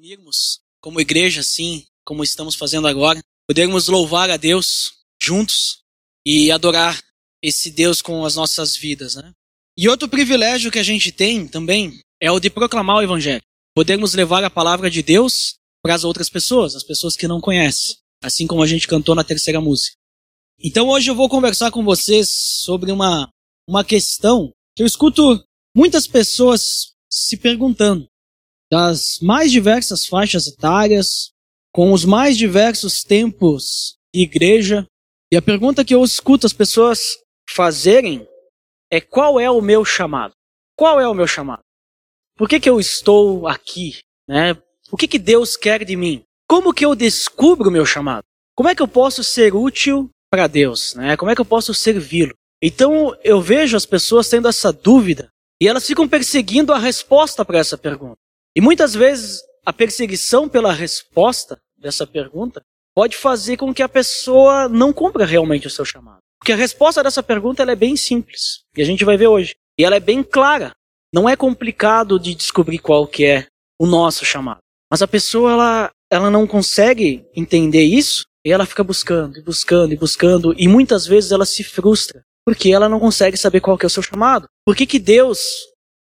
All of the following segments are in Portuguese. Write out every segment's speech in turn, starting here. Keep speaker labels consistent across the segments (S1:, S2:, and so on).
S1: unirmos como igreja, assim, como estamos fazendo agora, podermos louvar a Deus juntos e adorar esse Deus com as nossas vidas, né? E outro privilégio que a gente tem também é o de proclamar o Evangelho. Podermos levar a palavra de Deus para as outras pessoas, as pessoas que não conhecem, assim como a gente cantou na terceira música. Então hoje eu vou conversar com vocês sobre uma, uma questão que eu escuto muitas pessoas se perguntando das mais diversas faixas etárias, com os mais diversos tempos de igreja. E a pergunta que eu escuto as pessoas fazerem é qual é o meu chamado? Qual é o meu chamado? Por que, que eu estou aqui? Né? O que, que Deus quer de mim? Como que eu descubro o meu chamado? Como é que eu posso ser útil para Deus? Né? Como é que eu posso servi-lo? Então eu vejo as pessoas tendo essa dúvida e elas ficam perseguindo a resposta para essa pergunta. E muitas vezes a perseguição pela resposta dessa pergunta pode fazer com que a pessoa não cumpra realmente o seu chamado. Porque a resposta dessa pergunta é bem simples, e a gente vai ver hoje. E ela é bem clara. Não é complicado de descobrir qual que é o nosso chamado. Mas a pessoa ela, ela não consegue entender isso e ela fica buscando e buscando e buscando e muitas vezes ela se frustra porque ela não consegue saber qual que é o seu chamado. Por que, que Deus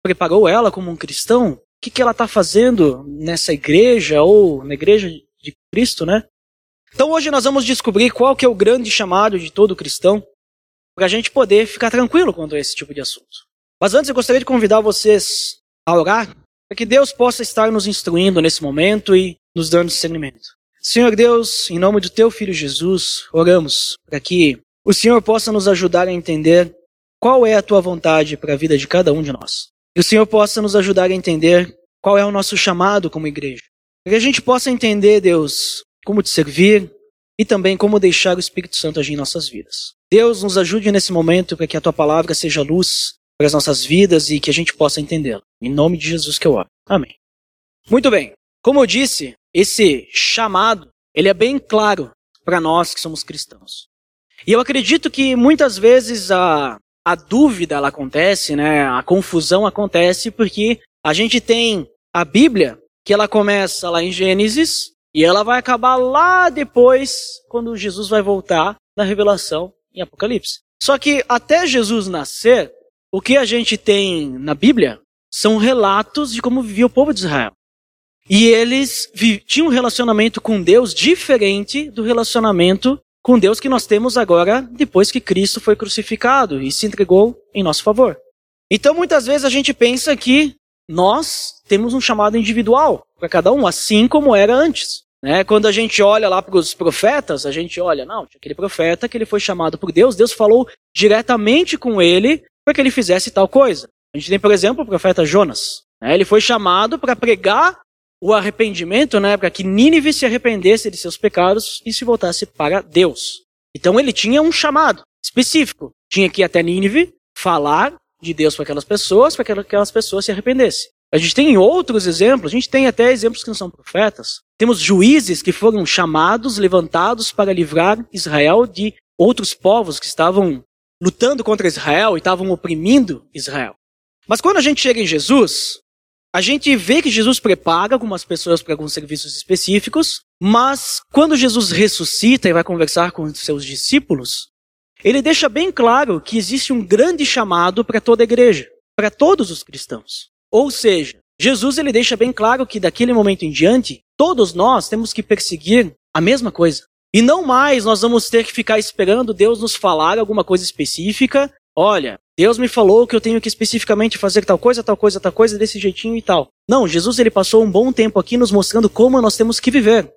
S1: preparou ela como um cristão que, que ela está fazendo nessa igreja ou na igreja de Cristo, né? Então hoje nós vamos descobrir qual que é o grande chamado de todo cristão para a gente poder ficar tranquilo quanto a esse tipo de assunto. Mas antes eu gostaria de convidar vocês a orar para que Deus possa estar nos instruindo nesse momento e nos dando discernimento. Senhor Deus, em nome do teu filho Jesus, oramos para que o Senhor possa nos ajudar a entender qual é a tua vontade para a vida de cada um de nós. Que o Senhor possa nos ajudar a entender qual é o nosso chamado como igreja. Que a gente possa entender, Deus, como te servir e também como deixar o Espírito Santo agir em nossas vidas. Deus, nos ajude nesse momento para que a tua palavra seja luz para as nossas vidas e que a gente possa entendê-la. Em nome de Jesus que eu oro. Amém. Muito bem. Como eu disse, esse chamado, ele é bem claro para nós que somos cristãos. E eu acredito que muitas vezes a, a dúvida ela acontece, né? A confusão acontece porque a gente tem a Bíblia que ela começa lá em Gênesis e ela vai acabar lá depois quando Jesus vai voltar na revelação em Apocalipse. Só que até Jesus nascer, o que a gente tem na Bíblia são relatos de como vivia o povo de Israel. E eles tinham um relacionamento com Deus diferente do relacionamento com Deus que nós temos agora depois que Cristo foi crucificado e se entregou em nosso favor. Então muitas vezes a gente pensa que nós temos um chamado individual para cada um, assim como era antes. Né? Quando a gente olha lá para os profetas, a gente olha, não, aquele profeta que ele foi chamado por Deus, Deus falou diretamente com ele para que ele fizesse tal coisa. A gente tem, por exemplo, o profeta Jonas. Né? Ele foi chamado para pregar o arrependimento, né, para que Nínive se arrependesse de seus pecados e se voltasse para Deus. Então ele tinha um chamado específico. Tinha que ir até Nínive, falar de Deus para aquelas pessoas, para que aquelas pessoas se arrependessem. A gente tem outros exemplos, a gente tem até exemplos que não são profetas. Temos juízes que foram chamados, levantados para livrar Israel de outros povos que estavam lutando contra Israel e estavam oprimindo Israel. Mas quando a gente chega em Jesus, a gente vê que Jesus prepara algumas pessoas para alguns serviços específicos, mas quando Jesus ressuscita e vai conversar com seus discípulos, ele deixa bem claro que existe um grande chamado para toda a igreja, para todos os cristãos. Ou seja, Jesus ele deixa bem claro que daquele momento em diante, todos nós temos que perseguir a mesma coisa. E não mais nós vamos ter que ficar esperando Deus nos falar alguma coisa específica. Olha, Deus me falou que eu tenho que especificamente fazer tal coisa, tal coisa, tal coisa, desse jeitinho e tal. Não, Jesus ele passou um bom tempo aqui nos mostrando como nós temos que viver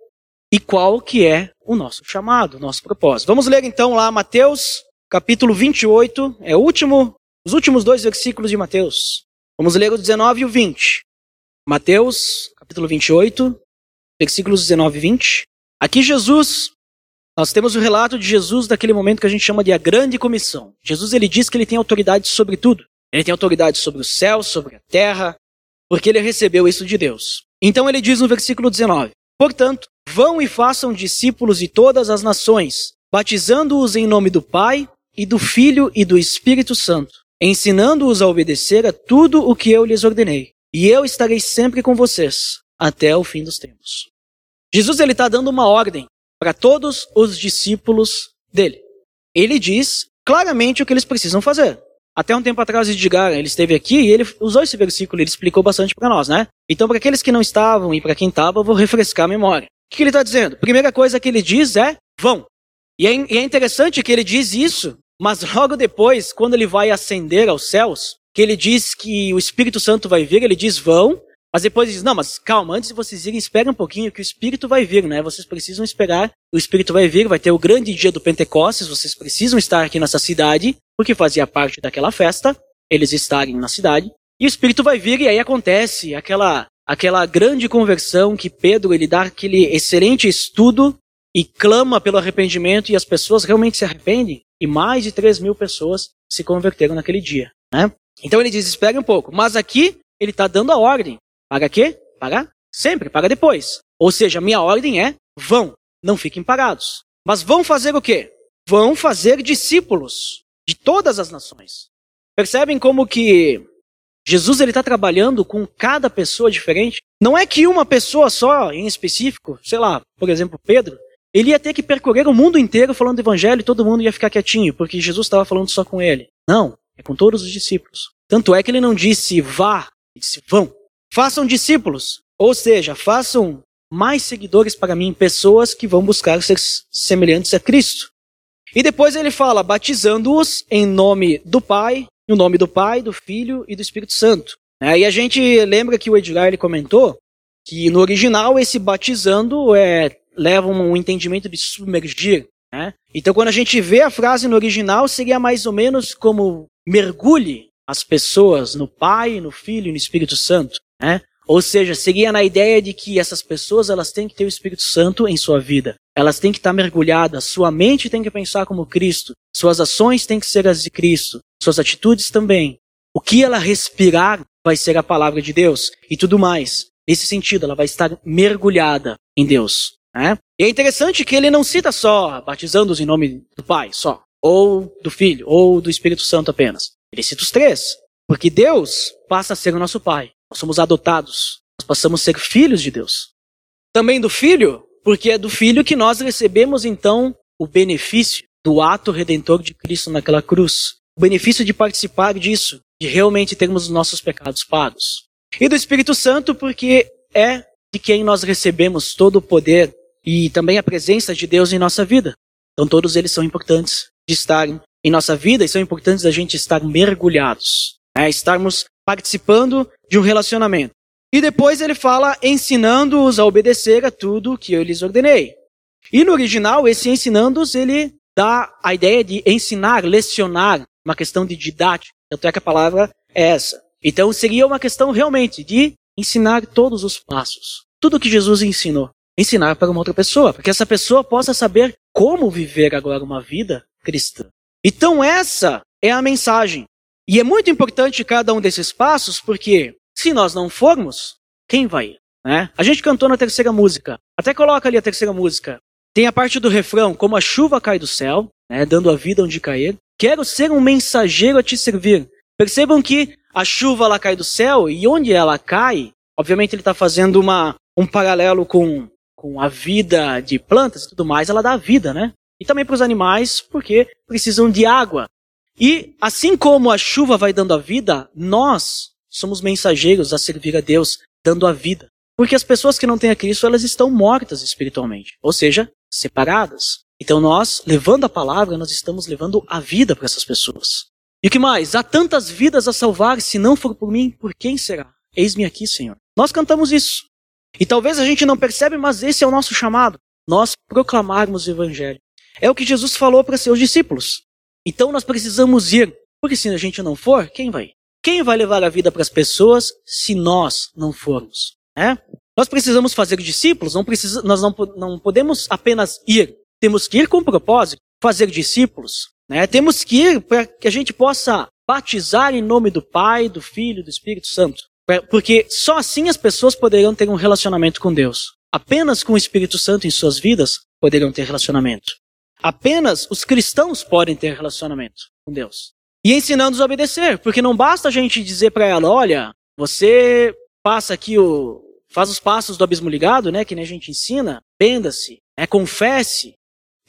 S1: e qual que é o nosso chamado, o nosso propósito. Vamos ler então lá Mateus, capítulo 28, é o último, os últimos dois versículos de Mateus. Vamos ler o 19 e o 20. Mateus, capítulo 28, versículos 19 e 20. Aqui Jesus nós temos o relato de Jesus daquele momento que a gente chama de a grande comissão. Jesus ele diz que ele tem autoridade sobre tudo. Ele tem autoridade sobre o céu, sobre a terra, porque ele recebeu isso de Deus. Então ele diz no versículo 19: Portanto, vão e façam discípulos de todas as nações, batizando-os em nome do Pai e do Filho e do Espírito Santo, ensinando-os a obedecer a tudo o que eu lhes ordenei. E eu estarei sempre com vocês, até o fim dos tempos. Jesus ele está dando uma ordem para todos os discípulos dele. Ele diz claramente o que eles precisam fazer. Até um tempo atrás, Edgar, ele esteve aqui e ele usou esse versículo, ele explicou bastante para nós, né? Então, para aqueles que não estavam e para quem estava, eu vou refrescar a memória. O que ele está dizendo? Primeira coisa que ele diz é: vão. E é, e é interessante que ele diz isso, mas logo depois, quando ele vai ascender aos céus, que ele diz que o Espírito Santo vai vir, ele diz: vão, mas depois diz, não, mas calma, antes de vocês irem, esperem um pouquinho que o Espírito vai vir, né? Vocês precisam esperar, o Espírito vai vir, vai ter o grande dia do Pentecostes, vocês precisam estar aqui nessa cidade, porque fazia parte daquela festa, eles estarem na cidade, e o Espírito vai vir e aí acontece aquela, aquela grande conversão que Pedro, ele dá aquele excelente estudo e clama pelo arrependimento e as pessoas realmente se arrependem, e mais de 3 mil pessoas se converteram naquele dia, né? Então ele diz, espere um pouco, mas aqui ele está dando a ordem. Paga quê? Paga sempre, paga depois. Ou seja, minha ordem é: vão, não fiquem parados. Mas vão fazer o quê? Vão fazer discípulos de todas as nações. Percebem como que Jesus ele está trabalhando com cada pessoa diferente? Não é que uma pessoa só, em específico, sei lá, por exemplo, Pedro, ele ia ter que percorrer o mundo inteiro falando do evangelho e todo mundo ia ficar quietinho, porque Jesus estava falando só com ele. Não, é com todos os discípulos. Tanto é que ele não disse vá, ele disse vão. Façam discípulos, ou seja, façam mais seguidores para mim, pessoas que vão buscar ser semelhantes a Cristo. E depois ele fala, batizando-os em nome do Pai, no nome do Pai, do Filho e do Espírito Santo. É, e a gente lembra que o Edgar ele comentou que no original esse batizando é, leva um entendimento de submergir. Né? Então quando a gente vê a frase no original, seria mais ou menos como mergulhe as pessoas no Pai, no Filho e no Espírito Santo. Né? Ou seja, seguia na ideia de que essas pessoas elas têm que ter o Espírito Santo em sua vida. Elas têm que estar mergulhadas. Sua mente tem que pensar como Cristo. Suas ações têm que ser as de Cristo. Suas atitudes também. O que ela respirar vai ser a palavra de Deus e tudo mais. Nesse sentido, ela vai estar mergulhada em Deus. Né? E é interessante que ele não cita só batizando-os em nome do Pai, só, ou do Filho, ou do Espírito Santo apenas. Ele cita os três, porque Deus passa a ser o nosso Pai. Nós somos adotados. Nós passamos a ser filhos de Deus. Também do filho, porque é do filho que nós recebemos então o benefício do ato redentor de Cristo naquela cruz. O benefício de participar disso, de realmente termos os nossos pecados pagos. E do Espírito Santo, porque é de quem nós recebemos todo o poder e também a presença de Deus em nossa vida. Então todos eles são importantes de estarem em nossa vida e são importantes a gente estar mergulhados, né? estarmos participando de um relacionamento. E depois ele fala ensinando-os a obedecer a tudo que eu lhes ordenei. E no original, esse ensinando-os, ele dá a ideia de ensinar, lecionar, uma questão de didática. Tanto é que a palavra é essa. Então seria uma questão realmente de ensinar todos os passos. Tudo que Jesus ensinou. Ensinar para uma outra pessoa, para que essa pessoa possa saber como viver agora uma vida cristã. Então essa é a mensagem. E é muito importante cada um desses passos, porque se nós não formos, quem vai ir? Né? A gente cantou na terceira música. Até coloca ali a terceira música. Tem a parte do refrão, como a chuva cai do céu, né, dando a vida onde cair. Quero ser um mensageiro a te servir. Percebam que a chuva ela cai do céu e onde ela cai, obviamente ele está fazendo uma, um paralelo com, com a vida de plantas e tudo mais, ela dá vida, né? E também para os animais, porque precisam de água. E assim como a chuva vai dando a vida, nós somos mensageiros a servir a Deus, dando a vida. Porque as pessoas que não têm a Cristo, elas estão mortas espiritualmente, ou seja, separadas. Então nós, levando a palavra, nós estamos levando a vida para essas pessoas. E o que mais? Há tantas vidas a salvar, se não for por mim, por quem será? Eis-me aqui, Senhor. Nós cantamos isso. E talvez a gente não percebe, mas esse é o nosso chamado. Nós proclamarmos o Evangelho. É o que Jesus falou para seus discípulos. Então nós precisamos ir, porque se a gente não for, quem vai? Quem vai levar a vida para as pessoas se nós não formos? É? Nós precisamos fazer discípulos, não precisa, nós não, não podemos apenas ir. Temos que ir com propósito, fazer discípulos. Né? Temos que ir para que a gente possa batizar em nome do Pai, do Filho e do Espírito Santo. Porque só assim as pessoas poderão ter um relacionamento com Deus. Apenas com o Espírito Santo em suas vidas poderão ter relacionamento. Apenas os cristãos podem ter relacionamento com Deus. E ensinando-os a obedecer, porque não basta a gente dizer para ela, olha, você passa aqui o faz os passos do abismo ligado, né, que nem a gente ensina, penda-se, né, confesse,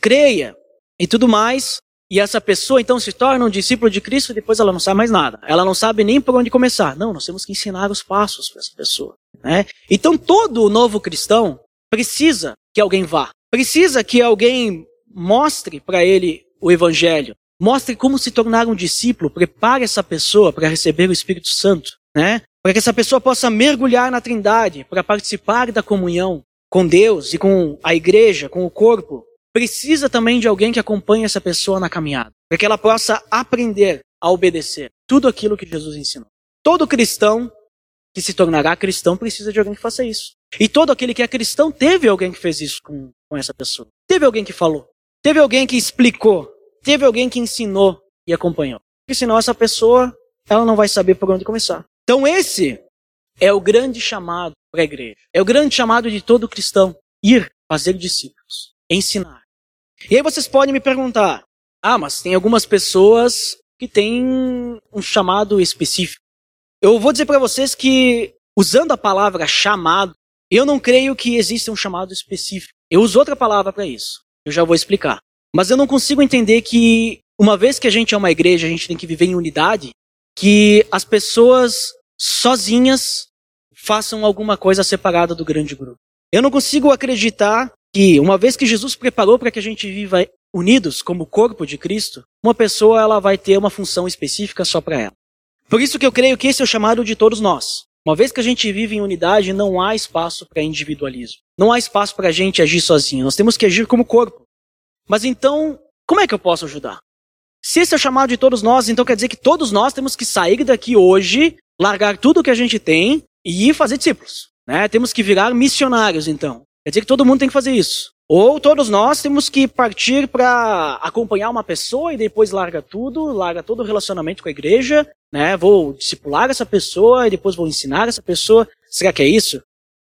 S1: creia e tudo mais. E essa pessoa então se torna um discípulo de Cristo e depois ela não sabe mais nada. Ela não sabe nem por onde começar. Não, nós temos que ensinar os passos para essa pessoa. Né? Então todo novo cristão precisa que alguém vá. Precisa que alguém mostre para ele o evangelho. Mostre como se tornar um discípulo. Prepare essa pessoa para receber o Espírito Santo. Né? Para que essa pessoa possa mergulhar na trindade, para participar da comunhão com Deus e com a igreja, com o corpo precisa também de alguém que acompanhe essa pessoa na caminhada, para que ela possa aprender a obedecer tudo aquilo que Jesus ensinou. Todo cristão que se tornará cristão precisa de alguém que faça isso. E todo aquele que é cristão teve alguém que fez isso com, com essa pessoa. Teve alguém que falou. Teve alguém que explicou. Teve alguém que ensinou e acompanhou. Porque senão essa pessoa, ela não vai saber por onde começar. Então esse é o grande chamado para a igreja. É o grande chamado de todo cristão. Ir fazer discípulos. Ensinar. E aí vocês podem me perguntar: ah, mas tem algumas pessoas que têm um chamado específico. Eu vou dizer para vocês que, usando a palavra chamado, eu não creio que exista um chamado específico. Eu uso outra palavra para isso. Eu já vou explicar. Mas eu não consigo entender que, uma vez que a gente é uma igreja, a gente tem que viver em unidade, que as pessoas sozinhas façam alguma coisa separada do grande grupo. Eu não consigo acreditar que uma vez que Jesus preparou para que a gente viva unidos como corpo de Cristo, uma pessoa ela vai ter uma função específica só para ela. Por isso que eu creio que esse é o chamado de todos nós. Uma vez que a gente vive em unidade, não há espaço para individualismo. Não há espaço para a gente agir sozinho. Nós temos que agir como corpo. Mas então, como é que eu posso ajudar? Se esse é o chamado de todos nós, então quer dizer que todos nós temos que sair daqui hoje, largar tudo que a gente tem e ir fazer discípulos. Né? Temos que virar missionários, então. Quer dizer que todo mundo tem que fazer isso. Ou todos nós temos que partir para acompanhar uma pessoa e depois larga tudo, larga todo o relacionamento com a igreja, né? Vou discipular essa pessoa e depois vou ensinar essa pessoa. Será que é isso?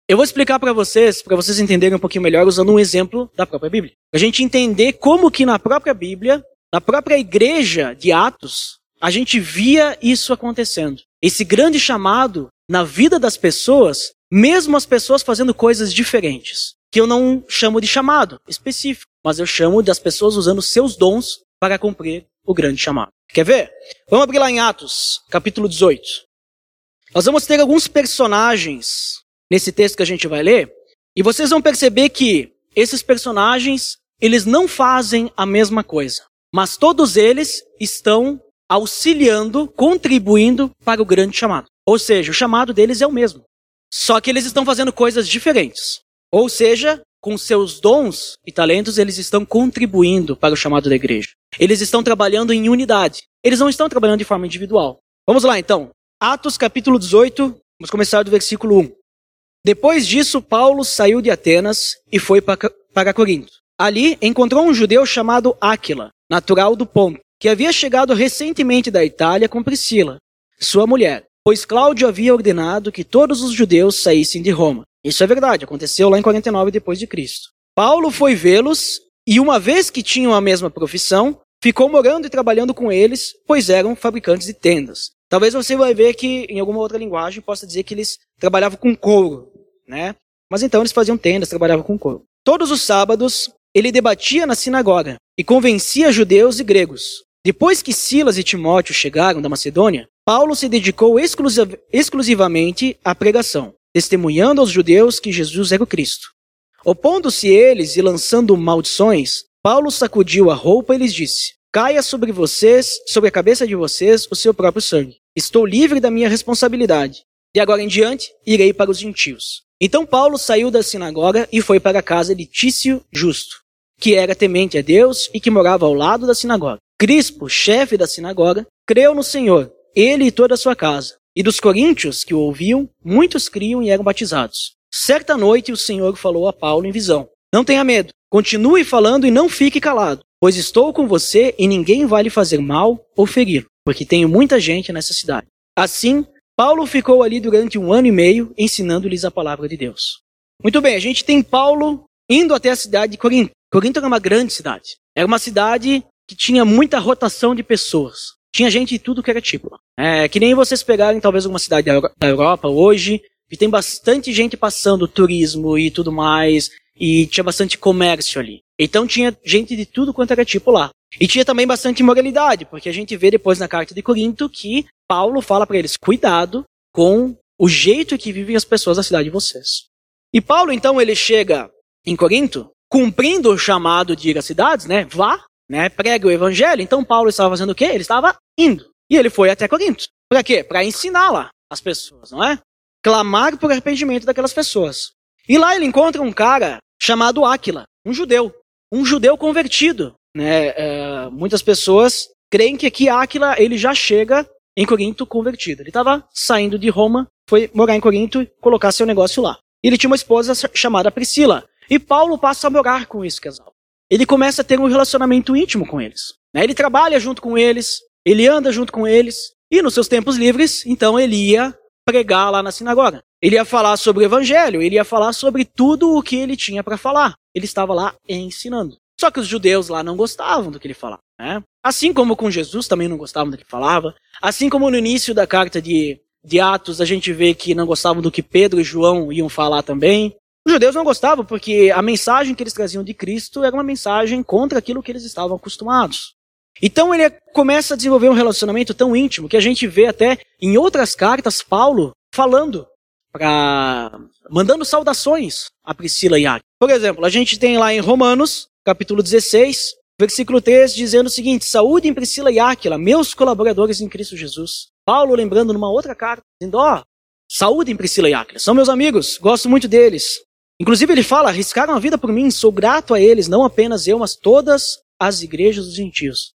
S1: Eu vou explicar para vocês, para vocês entenderem um pouquinho melhor, usando um exemplo da própria Bíblia. A gente entender como que na própria Bíblia, na própria igreja de Atos, a gente via isso acontecendo. Esse grande chamado na vida das pessoas mesmo as pessoas fazendo coisas diferentes, que eu não chamo de chamado específico, mas eu chamo das pessoas usando seus dons para cumprir o grande chamado. Quer ver? Vamos abrir lá em Atos, capítulo 18. Nós vamos ter alguns personagens nesse texto que a gente vai ler, e vocês vão perceber que esses personagens, eles não fazem a mesma coisa, mas todos eles estão auxiliando, contribuindo para o grande chamado. Ou seja, o chamado deles é o mesmo. Só que eles estão fazendo coisas diferentes. Ou seja, com seus dons e talentos, eles estão contribuindo para o chamado da igreja. Eles estão trabalhando em unidade. Eles não estão trabalhando de forma individual. Vamos lá então. Atos capítulo 18, vamos começar do versículo 1. Depois disso, Paulo saiu de Atenas e foi para Corinto. Ali encontrou um judeu chamado Áquila, natural do Ponto, que havia chegado recentemente da Itália com Priscila, sua mulher pois Cláudio havia ordenado que todos os judeus saíssem de Roma. Isso é verdade, aconteceu lá em 49 depois de Cristo. Paulo foi vê-los e uma vez que tinham a mesma profissão, ficou morando e trabalhando com eles, pois eram fabricantes de tendas. Talvez você vai ver que em alguma outra linguagem possa dizer que eles trabalhavam com couro, né? Mas então eles faziam tendas, trabalhavam com couro. Todos os sábados ele debatia na sinagoga e convencia judeus e gregos. Depois que Silas e Timóteo chegaram da Macedônia, Paulo se dedicou exclusivamente à pregação, testemunhando aos judeus que Jesus era o Cristo. Opondo-se eles e lançando maldições, Paulo sacudiu a roupa e lhes disse: Caia sobre vocês, sobre a cabeça de vocês, o seu próprio sangue. Estou livre da minha responsabilidade. De agora em diante, irei para os gentios. Então Paulo saiu da sinagoga e foi para a casa de Tício Justo, que era temente a Deus e que morava ao lado da sinagoga. Crispo, chefe da sinagoga, creu no Senhor ele e toda a sua casa. E dos coríntios que o ouviam, muitos criam e eram batizados. Certa noite o Senhor falou a Paulo em visão: Não tenha medo, continue falando e não fique calado, pois estou com você e ninguém vai lhe fazer mal ou ferir, porque tenho muita gente nessa cidade. Assim, Paulo ficou ali durante um ano e meio ensinando-lhes a palavra de Deus. Muito bem, a gente tem Paulo indo até a cidade de Corinto. Corinto era uma grande cidade. Era uma cidade que tinha muita rotação de pessoas. Tinha gente de tudo que era tipo. É, que nem vocês pegarem talvez alguma cidade da Europa hoje, E tem bastante gente passando turismo e tudo mais, e tinha bastante comércio ali. Então tinha gente de tudo quanto era tipo lá. E tinha também bastante imoralidade, porque a gente vê depois na carta de Corinto que Paulo fala para eles: cuidado com o jeito que vivem as pessoas da cidade de vocês. E Paulo, então, ele chega em Corinto, cumprindo o chamado de ir às cidades, né? Vá, né? Prega o evangelho. Então Paulo estava fazendo o quê? Ele estava indo. E ele foi até Corinto. Para quê? Para ensinar lá as pessoas, não é? Clamar por arrependimento daquelas pessoas. E lá ele encontra um cara chamado Áquila, um judeu. Um judeu convertido. Né? É, muitas pessoas creem que aqui Áquila ele já chega em Corinto convertido. Ele estava saindo de Roma, foi morar em Corinto e colocar seu negócio lá. Ele tinha uma esposa chamada Priscila. E Paulo passa a morar com esse casal. Ele começa a ter um relacionamento íntimo com eles. Né? Ele trabalha junto com eles, ele anda junto com eles, e nos seus tempos livres, então ele ia pregar lá na sinagoga. Ele ia falar sobre o evangelho, ele ia falar sobre tudo o que ele tinha para falar. Ele estava lá ensinando. Só que os judeus lá não gostavam do que ele falava. Né? Assim como com Jesus também não gostavam do que falava. Assim como no início da carta de, de Atos a gente vê que não gostavam do que Pedro e João iam falar também. Os judeus não gostavam porque a mensagem que eles traziam de Cristo era uma mensagem contra aquilo que eles estavam acostumados. Então ele começa a desenvolver um relacionamento tão íntimo que a gente vê até em outras cartas Paulo falando para mandando saudações a Priscila e a Por exemplo, a gente tem lá em Romanos, capítulo 16, versículo 3, dizendo o seguinte: Saúde em Priscila e Áquila, meus colaboradores em Cristo Jesus. Paulo lembrando numa outra carta, dizendo: Ó, oh, saúde em Priscila e Áquila, são meus amigos, gosto muito deles. Inclusive ele fala, arriscaram a vida por mim, sou grato a eles, não apenas eu, mas todas as igrejas dos gentios.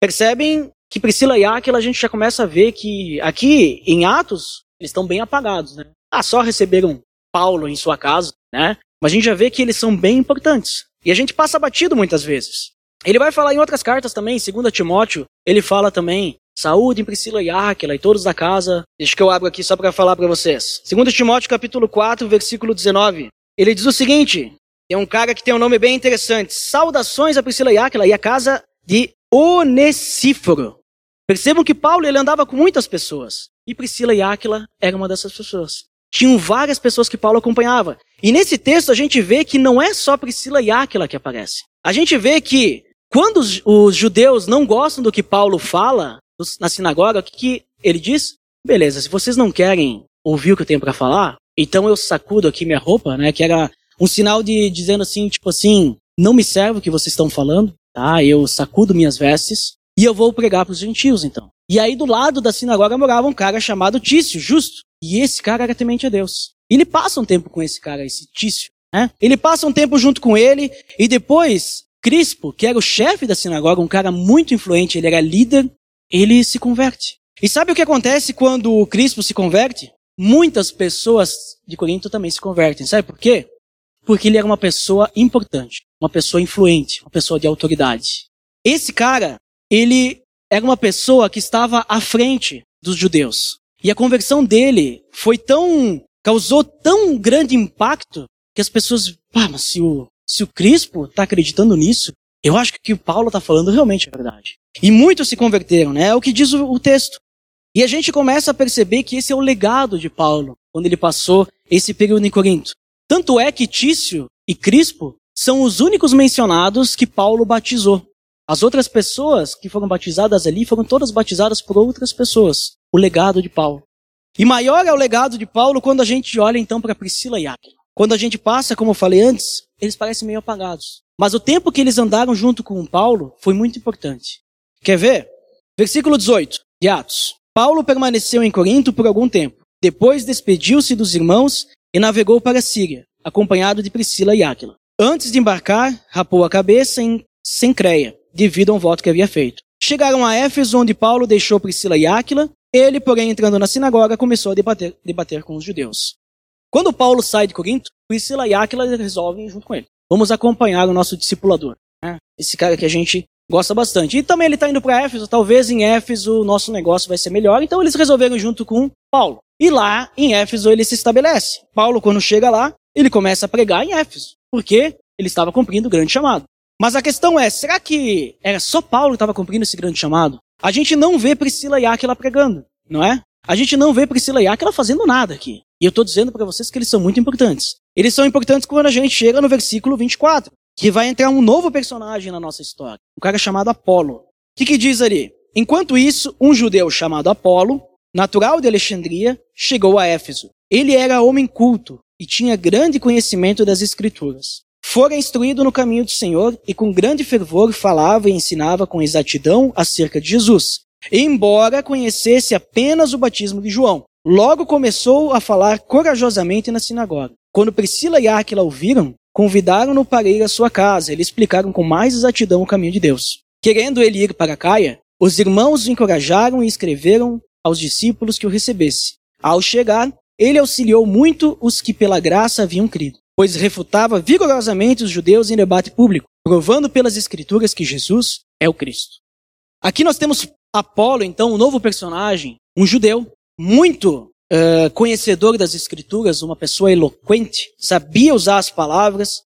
S1: Percebem que Priscila e Aquila a gente já começa a ver que aqui em Atos eles estão bem apagados, né? Ah, só receberam Paulo em sua casa, né? Mas a gente já vê que eles são bem importantes. E a gente passa batido muitas vezes. Ele vai falar em outras cartas também, segundo Timóteo, ele fala também saúde em Priscila e Áquila e todos da casa. Deixa que eu abro aqui só para falar para vocês. Segundo Timóteo capítulo 4, versículo 19. Ele diz o seguinte: tem um cara que tem um nome bem interessante. Saudações a Priscila e Áquila e a casa de Onesíforo. Percebam que Paulo ele andava com muitas pessoas. E Priscila e Áquila eram uma dessas pessoas. Tinham várias pessoas que Paulo acompanhava. E nesse texto a gente vê que não é só Priscila e Áquila que aparecem. A gente vê que quando os, os judeus não gostam do que Paulo fala na sinagoga, o que, que ele diz? Beleza, se vocês não querem ouvir o que eu tenho para falar, então eu sacudo aqui minha roupa, né? Que era um sinal de dizendo assim, tipo assim, não me serve o que vocês estão falando, tá? Eu sacudo minhas vestes e eu vou pregar para os gentios, então. E aí do lado da sinagoga morava um cara chamado Tício, justo. E esse cara era temente a Deus. Ele passa um tempo com esse cara, esse Tício, né? Ele passa um tempo junto com ele e depois Crispo, que era o chefe da sinagoga, um cara muito influente, ele era líder, ele se converte. E sabe o que acontece quando o Crispo se converte? Muitas pessoas de Corinto também se convertem. Sabe por quê? Porque ele era uma pessoa importante, uma pessoa influente, uma pessoa de autoridade. Esse cara, ele era uma pessoa que estava à frente dos judeus. E a conversão dele foi tão, causou tão grande impacto que as pessoas, pá, mas se o, se o Crispo está acreditando nisso, eu acho que o que o Paulo está falando realmente é verdade. E muitos se converteram, né? É o que diz o, o texto. E a gente começa a perceber que esse é o legado de Paulo, quando ele passou esse período em Corinto. Tanto é que Tício e Crispo são os únicos mencionados que Paulo batizou. As outras pessoas que foram batizadas ali foram todas batizadas por outras pessoas. O legado de Paulo. E maior é o legado de Paulo quando a gente olha então para Priscila e Áquila. Quando a gente passa, como eu falei antes, eles parecem meio apagados. Mas o tempo que eles andaram junto com Paulo foi muito importante. Quer ver? Versículo 18 de Atos. Paulo permaneceu em Corinto por algum tempo. Depois despediu-se dos irmãos e navegou para a Síria, acompanhado de Priscila e Áquila. Antes de embarcar, rapou a cabeça em Sencreia, devido a um voto que havia feito. Chegaram a Éfeso, onde Paulo deixou Priscila e Áquila. Ele, porém, entrando na sinagoga, começou a debater, debater com os judeus. Quando Paulo sai de Corinto, Priscila e Áquila resolvem junto com ele. Vamos acompanhar o nosso discipulador. Né? Esse cara que a gente gosta bastante. E também ele está indo para Éfeso, talvez em Éfeso o nosso negócio vai ser melhor, então eles resolveram junto com Paulo. E lá em Éfeso ele se estabelece. Paulo, quando chega lá, ele começa a pregar em Éfeso, porque ele estava cumprindo o grande chamado. Mas a questão é, será que era só Paulo que estava cumprindo esse grande chamado? A gente não vê Priscila e Aquila pregando, não é? A gente não vê Priscila e Aquila fazendo nada aqui. E eu estou dizendo para vocês que eles são muito importantes. Eles são importantes quando a gente chega no versículo 24, que vai entrar um novo personagem na nossa história, um cara chamado Apolo. O que, que diz ali? Enquanto isso, um judeu chamado Apolo, natural de Alexandria, chegou a Éfeso. Ele era homem culto e tinha grande conhecimento das Escrituras. Fora instruído no caminho do Senhor e com grande fervor falava e ensinava com exatidão acerca de Jesus, embora conhecesse apenas o batismo de João. Logo começou a falar corajosamente na sinagoga. Quando Priscila e Áquila ouviram, convidaram-no para ir à sua casa. Eles explicaram com mais exatidão o caminho de Deus. Querendo ele ir para Caia, os irmãos o encorajaram e escreveram aos discípulos que o recebesse. Ao chegar, ele auxiliou muito os que pela graça haviam crido pois refutava vigorosamente os judeus em debate público, provando pelas escrituras que Jesus é o Cristo. Aqui nós temos Apolo, então, um novo personagem, um judeu, muito uh, conhecedor das escrituras, uma pessoa eloquente, sabia usar as palavras,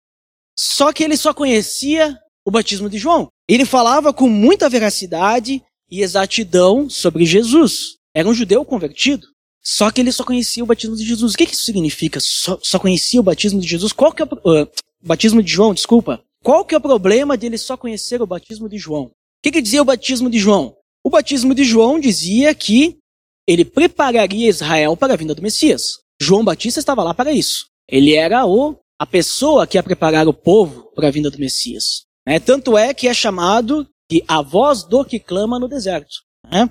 S1: só que ele só conhecia o batismo de João. Ele falava com muita veracidade e exatidão sobre Jesus. Era um judeu convertido. Só que ele só conhecia o batismo de Jesus. O que, que isso significa? Só, só, conhecia o batismo de Jesus? Qual que é o uh, batismo de João? Desculpa. Qual que é o problema dele só conhecer o batismo de João? O que, que dizia o batismo de João? O batismo de João dizia que ele prepararia Israel para a vinda do Messias. João Batista estava lá para isso. Ele era o a pessoa que ia preparar o povo para a vinda do Messias. Né? Tanto é que é chamado de a voz do que clama no deserto. Né?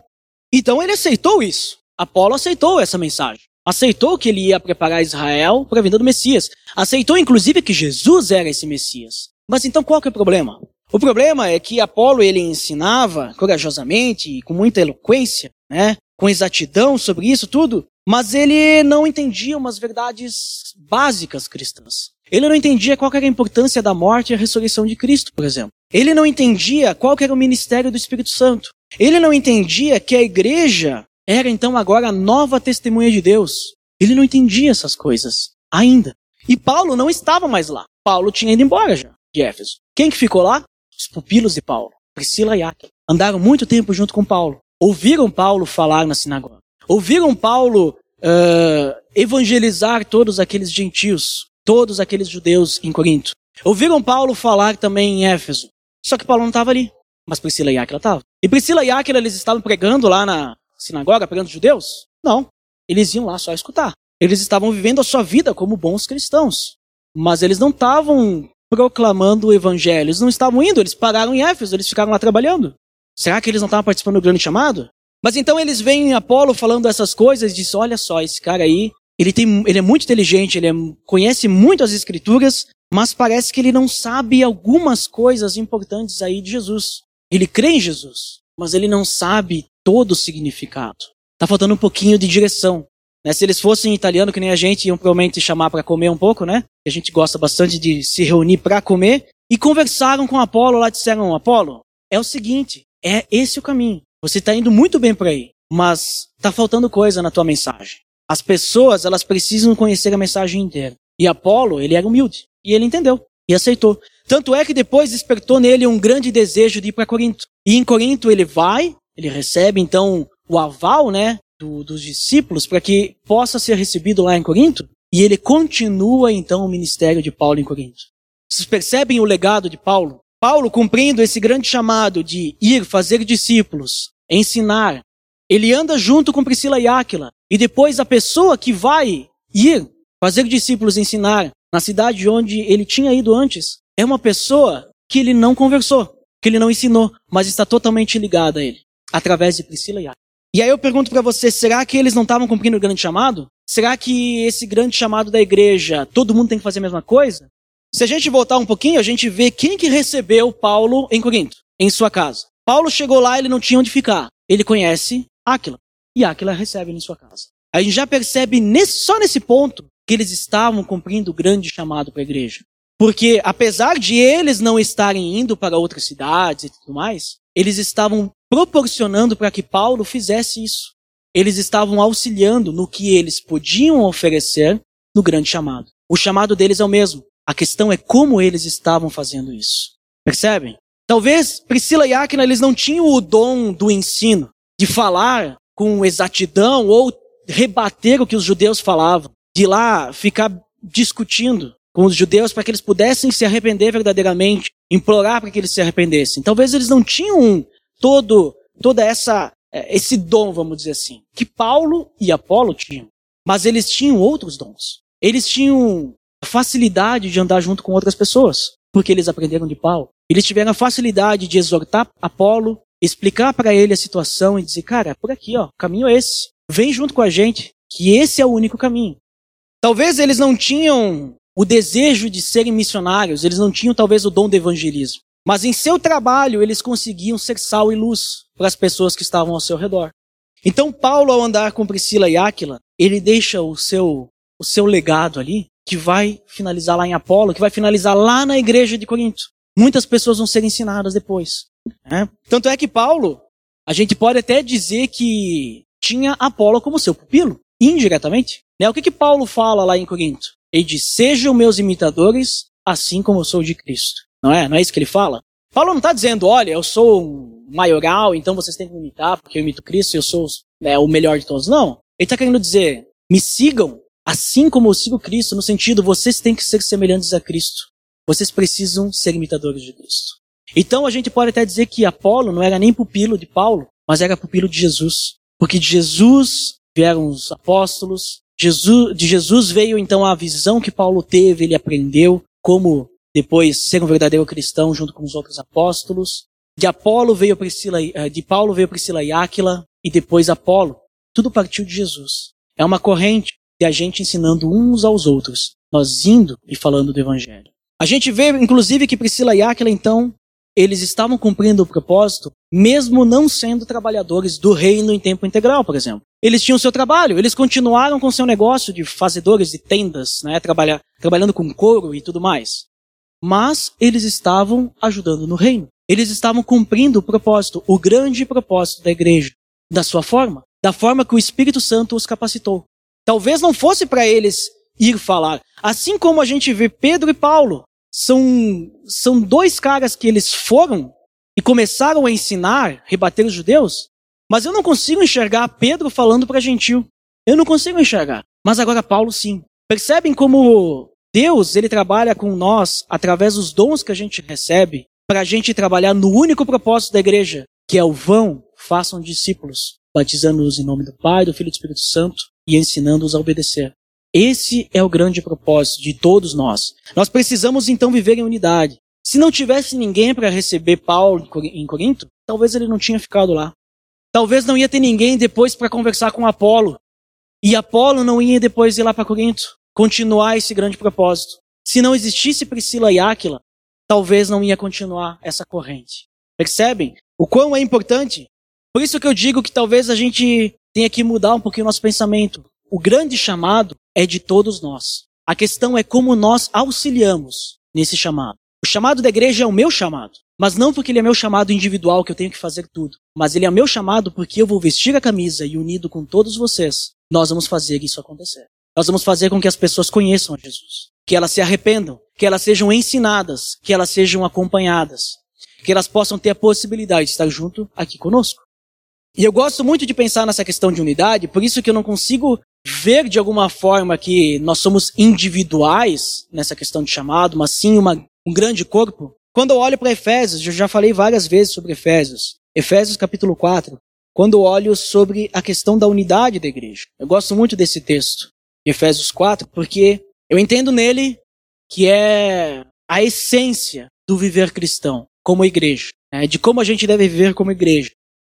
S1: Então ele aceitou isso. Apolo aceitou essa mensagem. Aceitou que ele ia preparar Israel para a vinda do Messias. Aceitou, inclusive, que Jesus era esse Messias. Mas então qual que é o problema? O problema é que Apolo ele ensinava corajosamente e com muita eloquência, né, com exatidão sobre isso tudo, mas ele não entendia umas verdades básicas cristãs. Ele não entendia qual era a importância da morte e a ressurreição de Cristo, por exemplo. Ele não entendia qual era o ministério do Espírito Santo. Ele não entendia que a igreja era então agora a nova testemunha de Deus. Ele não entendia essas coisas ainda. E Paulo não estava mais lá. Paulo tinha ido embora já de Éfeso. Quem que ficou lá? Os pupilos de Paulo, Priscila e Aquila. Andaram muito tempo junto com Paulo. Ouviram Paulo falar na sinagoga. Ouviram Paulo uh, evangelizar todos aqueles gentios, todos aqueles judeus em Corinto. Ouviram Paulo falar também em Éfeso. Só que Paulo não estava ali. Mas Priscila e Aquila estavam. E Priscila e Aquila, eles estavam pregando lá na, sinagoga pregando judeus? Não. Eles iam lá só escutar. Eles estavam vivendo a sua vida como bons cristãos. Mas eles não estavam proclamando o evangelho. Eles não estavam indo, eles pararam em Éfeso, eles ficaram lá trabalhando. Será que eles não estavam participando do grande chamado? Mas então eles veem em Apolo falando essas coisas e dizem: olha só, esse cara aí, ele, tem, ele é muito inteligente, ele é, conhece muito as escrituras, mas parece que ele não sabe algumas coisas importantes aí de Jesus. Ele crê em Jesus, mas ele não sabe todo o significado. Tá faltando um pouquinho de direção. Né? Se eles fossem italiano que nem a gente, iam provavelmente chamar para comer um pouco, né? A gente gosta bastante de se reunir para comer. E conversaram com Apolo lá, disseram, Apolo, é o seguinte, é esse o caminho. Você está indo muito bem por aí, mas tá faltando coisa na tua mensagem. As pessoas, elas precisam conhecer a mensagem inteira. E Apolo, ele era humilde. E ele entendeu. E aceitou. Tanto é que depois despertou nele um grande desejo de ir para Corinto. E em Corinto ele vai, ele recebe então o aval, né, do, dos discípulos para que possa ser recebido lá em Corinto. E ele continua então o ministério de Paulo em Corinto. Vocês percebem o legado de Paulo? Paulo cumprindo esse grande chamado de ir fazer discípulos, ensinar. Ele anda junto com Priscila e Áquila. E depois a pessoa que vai ir fazer discípulos ensinar na cidade onde ele tinha ido antes é uma pessoa que ele não conversou, que ele não ensinou, mas está totalmente ligada a ele através de Priscila e Áquila. E aí eu pergunto para você, será que eles não estavam cumprindo o grande chamado? Será que esse grande chamado da igreja, todo mundo tem que fazer a mesma coisa? Se a gente voltar um pouquinho, a gente vê quem que recebeu Paulo em Corinto, em sua casa. Paulo chegou lá, ele não tinha onde ficar. Ele conhece Áquila. E Áquila recebe em sua casa. A gente já percebe nesse, só nesse ponto que eles estavam cumprindo o grande chamado para a igreja. Porque apesar de eles não estarem indo para outras cidades e tudo mais, eles estavam proporcionando para que Paulo fizesse isso. Eles estavam auxiliando no que eles podiam oferecer no grande chamado. O chamado deles é o mesmo. A questão é como eles estavam fazendo isso. Percebem? Talvez Priscila e Aquila eles não tinham o dom do ensino, de falar com exatidão ou rebater o que os judeus falavam. de lá ficar discutindo com os judeus para que eles pudessem se arrepender verdadeiramente, implorar para que eles se arrependessem. Talvez eles não tinham todo toda essa é, esse dom, vamos dizer assim, que Paulo e Apolo tinham, mas eles tinham outros dons. Eles tinham facilidade de andar junto com outras pessoas, porque eles aprenderam de Paulo. Eles tiveram a facilidade de exortar Apolo, explicar para ele a situação e dizer, cara, é por aqui, ó, o caminho é esse. Vem junto com a gente, que esse é o único caminho. Talvez eles não tinham o desejo de serem missionários, eles não tinham talvez o dom do evangelismo. Mas em seu trabalho eles conseguiam ser sal e luz para as pessoas que estavam ao seu redor. Então Paulo, ao andar com Priscila e Áquila, ele deixa o seu, o seu legado ali, que vai finalizar lá em Apolo, que vai finalizar lá na igreja de Corinto. Muitas pessoas vão ser ensinadas depois. Né? Tanto é que Paulo, a gente pode até dizer que tinha Apolo como seu pupilo, indiretamente. Né? O que, que Paulo fala lá em Corinto? Ele diz: Sejam meus imitadores, assim como eu sou de Cristo. Não é? Não é isso que ele fala? Paulo não está dizendo, olha, eu sou um maioral, então vocês têm que me imitar, porque eu imito Cristo e eu sou né, o melhor de todos. Não. Ele está querendo dizer, me sigam assim como eu sigo Cristo, no sentido, vocês têm que ser semelhantes a Cristo. Vocês precisam ser imitadores de Cristo. Então a gente pode até dizer que Apolo não era nem pupilo de Paulo, mas era pupilo de Jesus. Porque de Jesus vieram os apóstolos, Jesus, de Jesus veio então a visão que Paulo teve, ele aprendeu como depois ser um verdadeiro cristão junto com os outros apóstolos. De Apolo veio Priscila, eh, de Paulo veio Priscila e Áquila e depois Apolo. Tudo partiu de Jesus. É uma corrente de a gente ensinando uns aos outros, nós indo e falando do evangelho. A gente vê inclusive que Priscila e Áquila então eles estavam cumprindo o propósito, mesmo não sendo trabalhadores do reino em tempo integral, por exemplo. Eles tinham seu trabalho, eles continuaram com seu negócio de fazedores de tendas, né, trabalhando com couro e tudo mais. Mas eles estavam ajudando no reino. Eles estavam cumprindo o propósito, o grande propósito da igreja, da sua forma, da forma que o Espírito Santo os capacitou. Talvez não fosse para eles ir falar. Assim como a gente vê Pedro e Paulo, são, são dois caras que eles foram e começaram a ensinar, rebater os judeus, mas eu não consigo enxergar Pedro falando para gentil. Eu não consigo enxergar. Mas agora Paulo sim. Percebem como Deus, ele trabalha com nós através dos dons que a gente recebe para a gente trabalhar no único propósito da igreja, que é o vão, façam discípulos, batizando-os em nome do Pai, do Filho e do Espírito Santo e ensinando-os a obedecer. Esse é o grande propósito de todos nós. Nós precisamos então viver em unidade. Se não tivesse ninguém para receber Paulo em Corinto, talvez ele não tinha ficado lá. Talvez não ia ter ninguém depois para conversar com Apolo. E Apolo não ia depois ir lá para Corinto, continuar esse grande propósito. Se não existisse Priscila e Áquila, talvez não ia continuar essa corrente. Percebem o quão é importante? Por isso que eu digo que talvez a gente tenha que mudar um pouquinho o nosso pensamento. O grande chamado é de todos nós. A questão é como nós auxiliamos nesse chamado. O chamado da igreja é o meu chamado, mas não porque ele é meu chamado individual que eu tenho que fazer tudo, mas ele é meu chamado porque eu vou vestir a camisa e unido com todos vocês, nós vamos fazer isso acontecer. Nós vamos fazer com que as pessoas conheçam Jesus, que elas se arrependam, que elas sejam ensinadas, que elas sejam acompanhadas, que elas possam ter a possibilidade de estar junto aqui conosco. E eu gosto muito de pensar nessa questão de unidade, por isso que eu não consigo ver de alguma forma que nós somos individuais nessa questão de chamado, mas sim uma, um grande corpo. Quando eu olho para Efésios, eu já falei várias vezes sobre Efésios. Efésios capítulo 4. Quando eu olho sobre a questão da unidade da igreja. Eu gosto muito desse texto, Efésios 4, porque eu entendo nele que é a essência do viver cristão como igreja, né? de como a gente deve viver como igreja.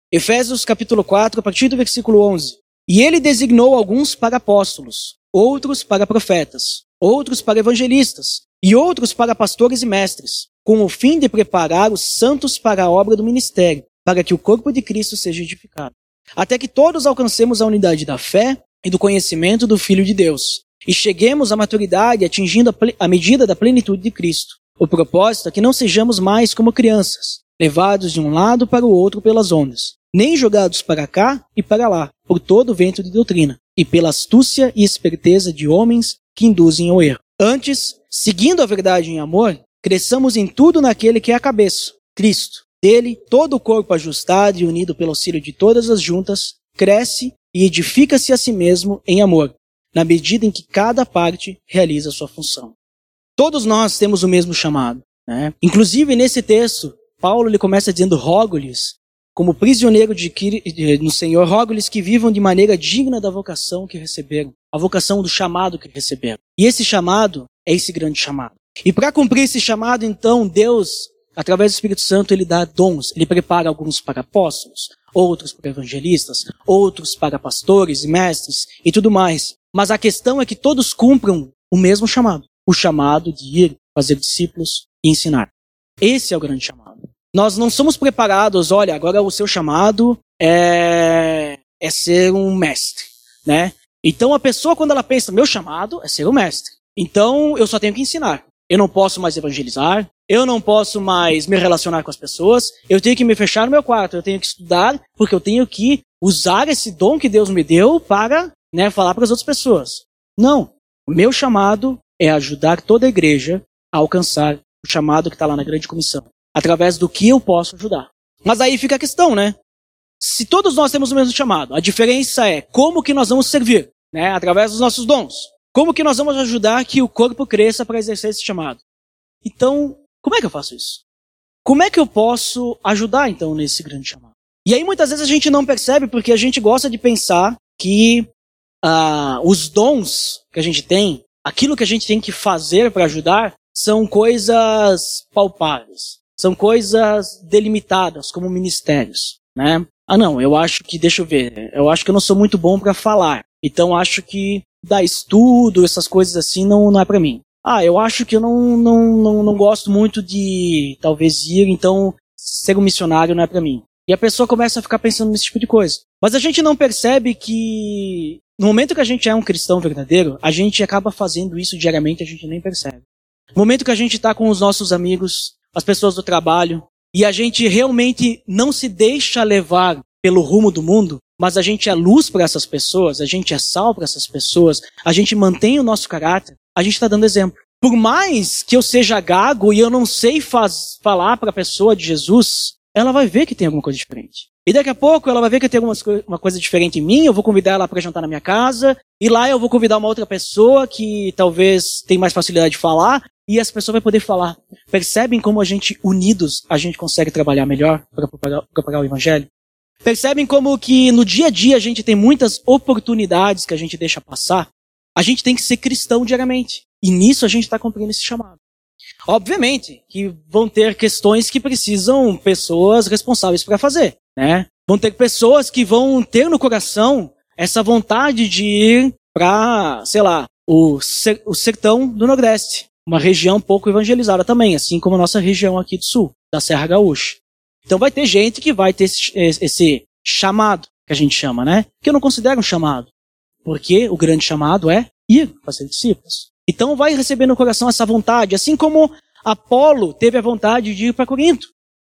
S1: Efésios capítulo 4, a partir do versículo 11. E ele designou alguns para apóstolos, outros para profetas, outros para evangelistas e outros para pastores e mestres, com o fim de preparar os santos para a obra do ministério, para que o corpo de Cristo seja edificado, até que todos alcancemos a unidade da fé e do conhecimento do Filho de Deus, e cheguemos à maturidade atingindo a, medida da plenitude de Cristo. O propósito é que não sejamos mais como crianças, levados de um lado para o outro pelas ondas, nem jogados para cá e para lá, por todo vento de doutrina, e pela astúcia e esperteza de homens que induzem ao erro. Antes, seguindo a verdade em amor, cresçamos em tudo naquele que é a cabeça, Cristo. Dele, todo o corpo ajustado e unido pelo auxílio de todas as juntas, cresce e edifica-se a si mesmo em amor, na medida em que cada parte realiza sua função. Todos nós temos o mesmo chamado. Né? Inclusive, nesse texto, Paulo ele começa dizendo: rogo-lhes, como prisioneiro de, no Senhor, rogo-lhes que vivam de maneira digna da vocação que receberam, a vocação do chamado que receberam. E esse chamado é esse grande chamado. E para cumprir esse chamado, então, Deus, através do Espírito Santo, ele dá dons. Ele prepara alguns para apóstolos, outros para evangelistas, outros para pastores e mestres e tudo mais. Mas a questão é que todos cumpram o mesmo chamado. O chamado de ir fazer discípulos e ensinar. Esse é o grande chamado. Nós não somos preparados, olha, agora o seu chamado é, é ser um mestre, né? Então a pessoa, quando ela pensa, meu chamado é ser um mestre. Então eu só tenho que ensinar. Eu não posso mais evangelizar, eu não posso mais me relacionar com as pessoas, eu tenho que me fechar no meu quarto, eu tenho que estudar, porque eu tenho que usar esse dom que Deus me deu para né, falar para as outras pessoas. Não. O meu chamado é ajudar toda a igreja a alcançar o chamado que está lá na grande comissão, através do que eu posso ajudar. Mas aí fica a questão, né? Se todos nós temos o mesmo chamado, a diferença é como que nós vamos servir, né? Através dos nossos dons. Como que nós vamos ajudar que o corpo cresça para exercer esse chamado? Então, como é que eu faço isso? Como é que eu posso ajudar, então, nesse grande chamado? E aí, muitas vezes, a gente não percebe porque a gente gosta de pensar que ah, os dons que a gente tem, aquilo que a gente tem que fazer para ajudar, são coisas palpáveis. São coisas delimitadas, como ministérios, né? Ah, não, eu acho que, deixa eu ver, eu acho que eu não sou muito bom para falar. Então, acho que dar estudo, essas coisas assim, não, não é para mim. Ah, eu acho que eu não, não, não, não gosto muito de talvez ir, então ser um missionário não é para mim. E a pessoa começa a ficar pensando nesse tipo de coisa. Mas a gente não percebe que no momento que a gente é um cristão verdadeiro, a gente acaba fazendo isso diariamente, a gente nem percebe. No momento que a gente está com os nossos amigos, as pessoas do trabalho, e a gente realmente não se deixa levar pelo rumo do mundo, mas a gente é luz para essas pessoas, a gente é sal para essas pessoas, a gente mantém o nosso caráter, a gente está dando exemplo. Por mais que eu seja gago e eu não sei faz, falar para a pessoa de Jesus, ela vai ver que tem alguma coisa diferente. E daqui a pouco ela vai ver que tem alguma uma coisa diferente em mim, eu vou convidar ela para jantar na minha casa, e lá eu vou convidar uma outra pessoa que talvez tem mais facilidade de falar, e essa pessoa vai poder falar. Percebem como a gente, unidos, a gente consegue trabalhar melhor para propagar, propagar o evangelho? Percebem como que no dia a dia a gente tem muitas oportunidades que a gente deixa passar? A gente tem que ser cristão diariamente. E nisso a gente está cumprindo esse chamado. Obviamente que vão ter questões que precisam pessoas responsáveis para fazer, né? Vão ter pessoas que vão ter no coração essa vontade de ir para, sei lá, o, o sertão do Nordeste, uma região pouco evangelizada também, assim como a nossa região aqui do Sul, da Serra Gaúcha. Então vai ter gente que vai ter esse, esse chamado, que a gente chama, né? Que eu não considero um chamado. Porque o grande chamado é ir fazer discípulos. Então vai receber no coração essa vontade, assim como Apolo teve a vontade de ir para Corinto.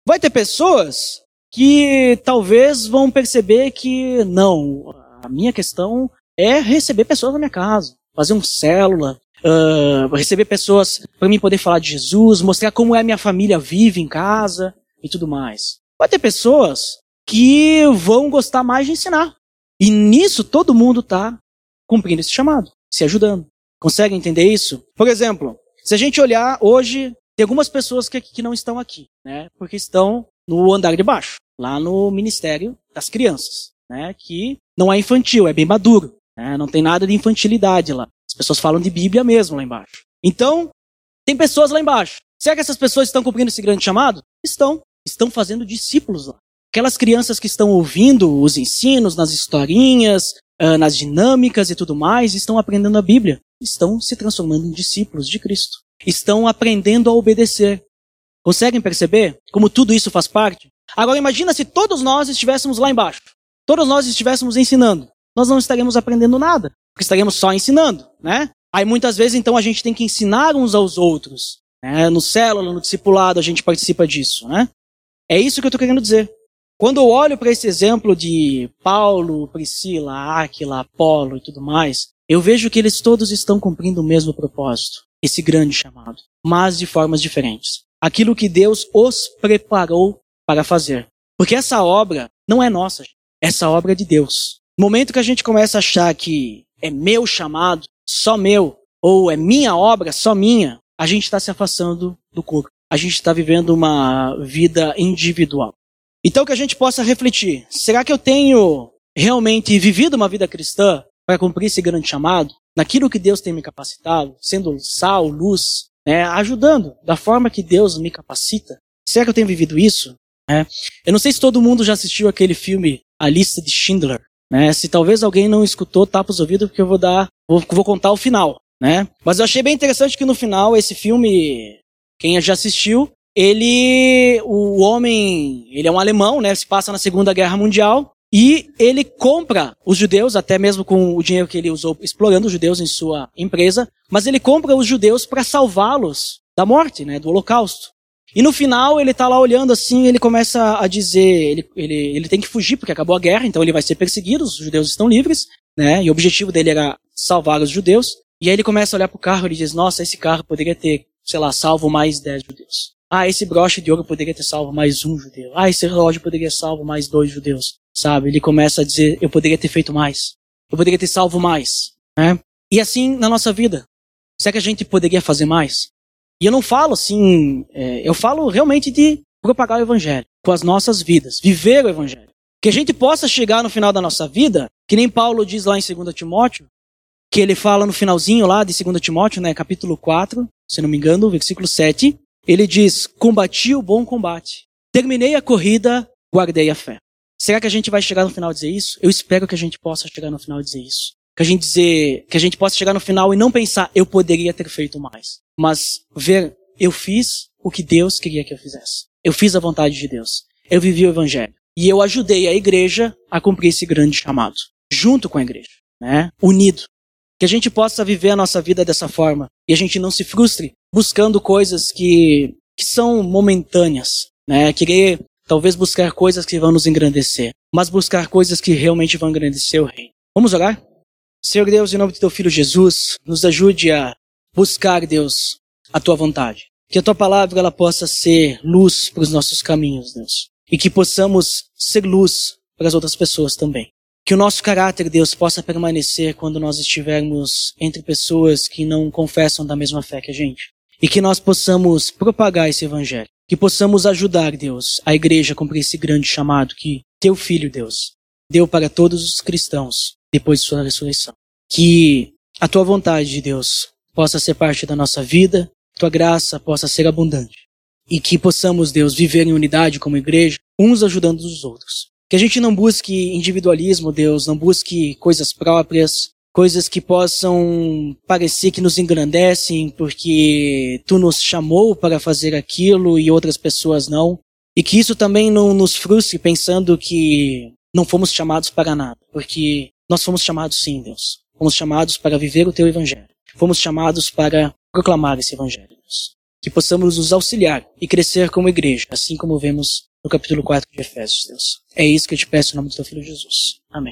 S1: Vai ter pessoas que talvez vão perceber que não, a minha questão é receber pessoas na minha casa, fazer um célula, uh, receber pessoas para mim poder falar de Jesus, mostrar como é a minha família vive em casa e tudo mais. Vai ter pessoas que vão gostar mais de ensinar. E nisso todo mundo está cumprindo esse chamado, se ajudando. Consegue entender isso? Por exemplo, se a gente olhar hoje, tem algumas pessoas que, que não estão aqui, né? Porque estão no andar de baixo, lá no Ministério das Crianças, né? Que não é infantil, é bem maduro, né? Não tem nada de infantilidade lá. As pessoas falam de Bíblia mesmo lá embaixo. Então, tem pessoas lá embaixo. Será que essas pessoas estão cumprindo esse grande chamado? Estão estão fazendo discípulos lá. Aquelas crianças que estão ouvindo os ensinos nas historinhas, ah, nas dinâmicas e tudo mais, estão aprendendo a Bíblia. Estão se transformando em discípulos de Cristo. Estão aprendendo a obedecer. Conseguem perceber como tudo isso faz parte? Agora imagina se todos nós estivéssemos lá embaixo. Todos nós estivéssemos ensinando. Nós não estaremos aprendendo nada, porque estaremos só ensinando, né? Aí muitas vezes então a gente tem que ensinar uns aos outros. Né? No célula, no discipulado, a gente participa disso, né? É isso que eu estou querendo dizer. Quando eu olho para esse exemplo de Paulo, Priscila, Áquila, Apolo e tudo mais, eu vejo que eles todos estão cumprindo o mesmo propósito, esse grande chamado, mas de formas diferentes. Aquilo que Deus os preparou para fazer. Porque essa obra não é nossa, essa obra é de Deus. No momento que a gente começa a achar que é meu chamado, só meu, ou é minha obra, só minha, a gente está se afastando do corpo. A gente está vivendo uma vida individual. Então que a gente possa refletir: será que eu tenho realmente vivido uma vida cristã para cumprir esse grande chamado? Naquilo que Deus tem me capacitado, sendo sal, luz, né, ajudando da forma que Deus me capacita? Será que eu tenho vivido isso? É. Eu não sei se todo mundo já assistiu aquele filme A Lista de Schindler. Né? Se talvez alguém não escutou, tapa os ouvidos porque eu vou dar, vou, vou contar o final né? Mas eu achei bem interessante que no final esse filme, quem já assistiu, ele, o homem, ele é um alemão, né? Se passa na Segunda Guerra Mundial e ele compra os judeus, até mesmo com o dinheiro que ele usou explorando os judeus em sua empresa, mas ele compra os judeus para salvá-los da morte, né? Do Holocausto. E no final ele tá lá olhando assim, ele começa a dizer, ele, ele, ele tem que fugir porque acabou a guerra, então ele vai ser perseguido, os judeus estão livres, né? E o objetivo dele era salvar os judeus. E aí ele começa a olhar pro carro e diz, nossa, esse carro poderia ter, sei lá, salvo mais 10 judeus. Ah, esse broche de ouro poderia ter salvo mais um judeu. Ah, esse relógio poderia salvo mais dois judeus. Sabe? Ele começa a dizer, eu poderia ter feito mais. Eu poderia ter salvo mais. Né? E assim na nossa vida. Será que a gente poderia fazer mais? E eu não falo assim, é, eu falo realmente de propagar o evangelho com as nossas vidas, viver o evangelho. Que a gente possa chegar no final da nossa vida, que nem Paulo diz lá em 2 Timóteo, que ele fala no finalzinho lá de 2 Timóteo, né, capítulo 4, se não me engano, versículo 7, ele diz: Combati o bom combate, terminei a corrida, guardei a fé. Será que a gente vai chegar no final e dizer isso? Eu espero que a gente possa chegar no final e dizer isso. Que a gente dizer, que a gente possa chegar no final e não pensar, eu poderia ter feito mais. Mas ver, eu fiz o que Deus queria que eu fizesse. Eu fiz a vontade de Deus. Eu vivi o evangelho. E eu ajudei a igreja a cumprir esse grande chamado. Junto com a igreja. Né? Unido. Que a gente possa viver a nossa vida dessa forma e a gente não se frustre buscando coisas que, que são momentâneas, né? Querer talvez buscar coisas que vão nos engrandecer, mas buscar coisas que realmente vão engrandecer o reino. Vamos orar? Senhor Deus, em nome do teu filho Jesus, nos ajude a buscar, Deus, a tua vontade. Que a tua palavra ela possa ser luz para os nossos caminhos, Deus. E que possamos ser luz para as outras pessoas também. Que o nosso caráter, Deus, possa permanecer quando nós estivermos entre pessoas que não confessam da mesma fé que a gente. E que nós possamos propagar esse evangelho. Que possamos ajudar, Deus, a igreja a cumprir esse grande chamado que teu filho, Deus, deu para todos os cristãos depois de sua ressurreição. Que a tua vontade, Deus, possa ser parte da nossa vida, tua graça possa ser abundante. E que possamos, Deus, viver em unidade como igreja, uns ajudando os outros. Que a gente não busque individualismo, Deus, não busque coisas próprias, coisas que possam parecer que nos engrandecem porque tu nos chamou para fazer aquilo e outras pessoas não. E que isso também não nos frustre pensando que não fomos chamados para nada, porque nós fomos chamados sim, Deus. Fomos chamados para viver o teu evangelho. Fomos chamados para proclamar esse evangelho, Deus. Que possamos nos auxiliar e crescer como igreja, assim como vemos no capítulo 4 de Efésios, Deus. É isso que eu te peço em nome do teu filho Jesus. Amém.